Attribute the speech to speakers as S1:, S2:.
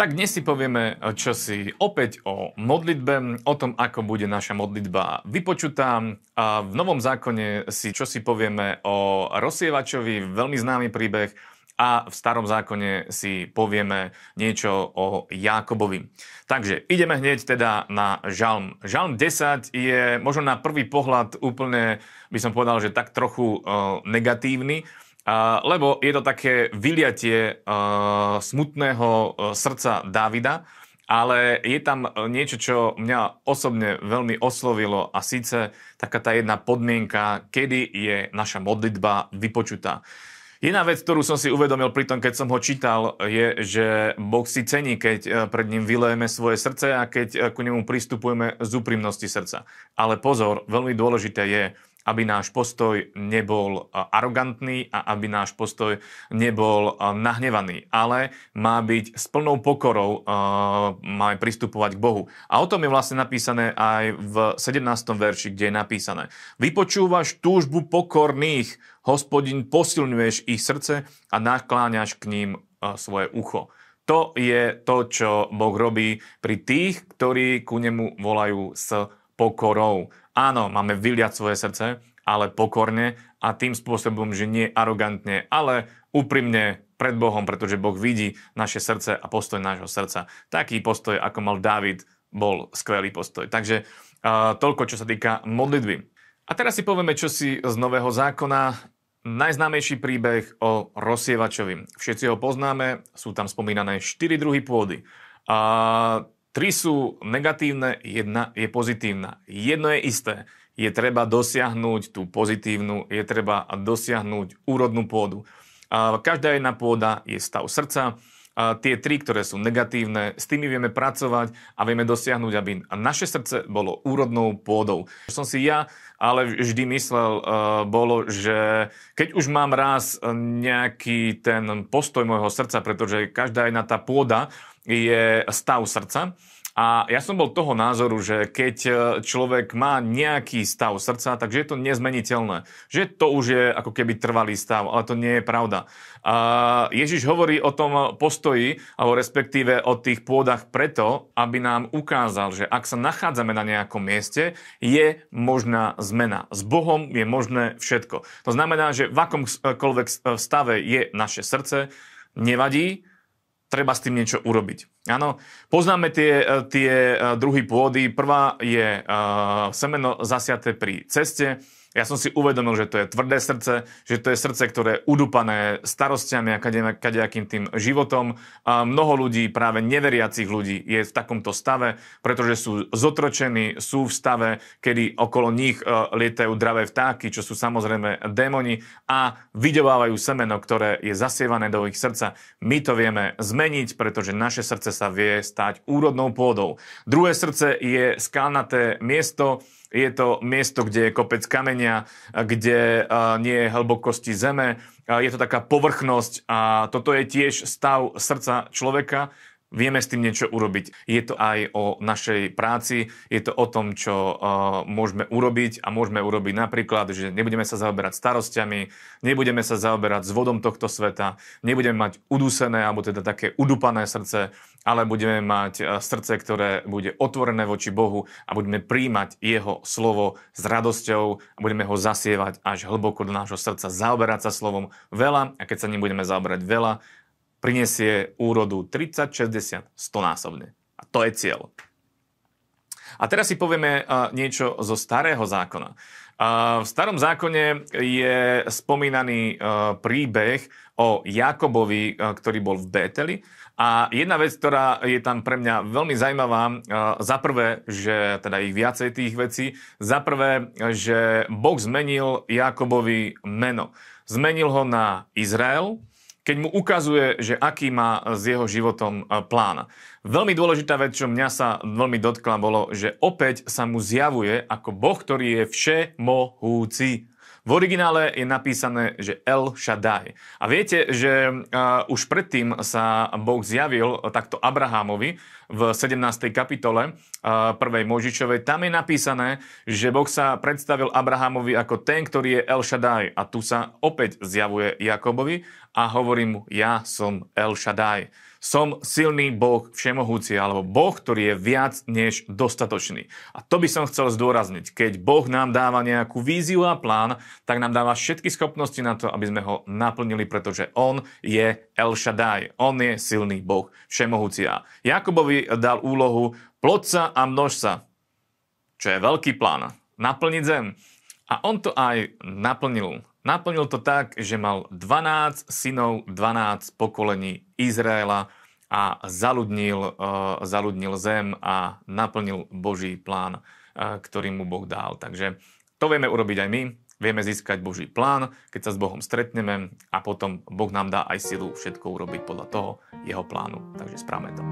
S1: Tak dnes si povieme čosi opäť o modlitbe, o tom, ako bude naša modlitba vypočutá. A v Novom zákone si čosi povieme o rozsievačovi, veľmi známy príbeh, a v starom zákone si povieme niečo o Jákobovi. Takže ideme hneď teda na žalm. Žalm 10 je možno na prvý pohľad úplne, by som povedal, že tak trochu uh, negatívny, lebo je to také vyliatie smutného srdca Davida, ale je tam niečo, čo mňa osobne veľmi oslovilo a síce taká tá jedna podmienka, kedy je naša modlitba vypočutá. Jedna vec, ktorú som si uvedomil pri tom, keď som ho čítal, je, že Boh si cení, keď pred ním vylejeme svoje srdce a keď ku nemu pristupujeme z úprimnosti srdca. Ale pozor, veľmi dôležité je, aby náš postoj nebol arogantný a aby náš postoj nebol nahnevaný, ale má byť s plnou pokorou, máme pristupovať k Bohu. A o tom je vlastne napísané aj v 17. verši, kde je napísané. Vypočúvaš túžbu pokorných, hospodin, posilňuješ ich srdce a nakláňaš k ním svoje ucho. To je to, čo Boh robí pri tých, ktorí ku nemu volajú s pokorou. Áno, máme vyliať svoje srdce, ale pokorne a tým spôsobom, že nie arogantne, ale úprimne pred Bohom, pretože Boh vidí naše srdce a postoj nášho srdca. Taký postoj, ako mal David, bol skvelý postoj. Takže uh, toľko, čo sa týka modlitby. A teraz si povieme, čo si z Nového zákona. Najznámejší príbeh o rozsievačovi. Všetci ho poznáme, sú tam spomínané 4 druhy pôdy. A Tri sú negatívne, jedna je pozitívna. Jedno je isté, je treba dosiahnuť tú pozitívnu, je treba dosiahnuť úrodnú pôdu. Každá jedna pôda je stav srdca, a tie tri, ktoré sú negatívne, s tými vieme pracovať a vieme dosiahnuť, aby naše srdce bolo úrodnou pôdou. Som si ja ale vždy myslel, uh, bolo, že keď už mám raz nejaký ten postoj môjho srdca, pretože každá jedna tá pôda je stav srdca, a ja som bol toho názoru, že keď e, človek má nejaký stav srdca, takže je to nezmeniteľné. Že to už je ako keby trvalý stav, ale to nie je pravda. A Ježiš hovorí o tom postoji, alebo respektíve o tých pôdach preto, aby nám ukázal, že ak sa nachádzame na nejakom mieste, je možná zmena. S Bohom je možné všetko. To znamená, že v akomkoľvek stave je naše srdce, nevadí, treba s tým niečo urobiť. Áno, poznáme tie, e, tie e, druhy pôdy. Prvá je uh, semeno zasiaté pri ceste, ja som si uvedomil, že to je tvrdé srdce, že to je srdce, ktoré je udupané starostiami a kadejakým tým životom. A mnoho ľudí, práve neveriacich ľudí, je v takomto stave, pretože sú zotročení, sú v stave, kedy okolo nich e, lietajú dravé vtáky, čo sú samozrejme démoni a vydovávajú semeno, ktoré je zasievané do ich srdca. My to vieme zmeniť, pretože naše srdce sa vie stať úrodnou pôdou. Druhé srdce je skalnaté miesto, je to miesto, kde je kopec kamenia, kde nie je hlbokosti zeme. Je to taká povrchnosť a toto je tiež stav srdca človeka, vieme s tým niečo urobiť. Je to aj o našej práci, je to o tom, čo uh, môžeme urobiť a môžeme urobiť napríklad, že nebudeme sa zaoberať starostiami, nebudeme sa zaoberať s vodom tohto sveta, nebudeme mať udusené alebo teda také udupané srdce, ale budeme mať uh, srdce, ktoré bude otvorené voči Bohu a budeme príjmať Jeho slovo s radosťou a budeme ho zasievať až hlboko do nášho srdca, zaoberať sa slovom veľa a keď sa ním budeme zaoberať veľa, prinesie úrodu 30, 60, 100 násobne. A to je cieľ. A teraz si povieme niečo zo starého zákona. V starom zákone je spomínaný príbeh o Jakobovi, ktorý bol v Bételi. A jedna vec, ktorá je tam pre mňa veľmi zaujímavá, za prvé, že teda ich viacej tých vecí, za prvé, že Boh zmenil Jakobovi meno. Zmenil ho na Izrael, keď mu ukazuje, že aký má s jeho životom e, plán. Veľmi dôležitá vec, čo mňa sa veľmi dotkla, bolo, že opäť sa mu zjavuje ako Boh, ktorý je všemohúci. V originále je napísané, že El Shaddai. A viete, že uh, už predtým sa Boh zjavil takto Abrahamovi v 17. kapitole uh, 1. Možičovej. Tam je napísané, že Boh sa predstavil Abrahamovi ako ten, ktorý je El Shaddai. A tu sa opäť zjavuje Jakobovi a hovorí mu, ja som El Shaddai. Som silný Boh všemohúci, alebo Boh, ktorý je viac než dostatočný. A to by som chcel zdôrazniť. Keď Boh nám dáva nejakú víziu a plán, tak nám dáva všetky schopnosti na to, aby sme ho naplnili, pretože On je El Shaddai. On je silný Boh všemohúci. A Jakobovi dal úlohu plod sa a množ sa, čo je veľký plán. Naplniť zem. A on to aj naplnil. Naplnil to tak, že mal 12 synov, 12 pokolení Izraela a zaludnil, uh, zaludnil zem a naplnil Boží plán, uh, ktorý mu Boh dal. Takže to vieme urobiť aj my. Vieme získať Boží plán, keď sa s Bohom stretneme a potom Boh nám dá aj silu všetko urobiť podľa toho jeho plánu. Takže správame to.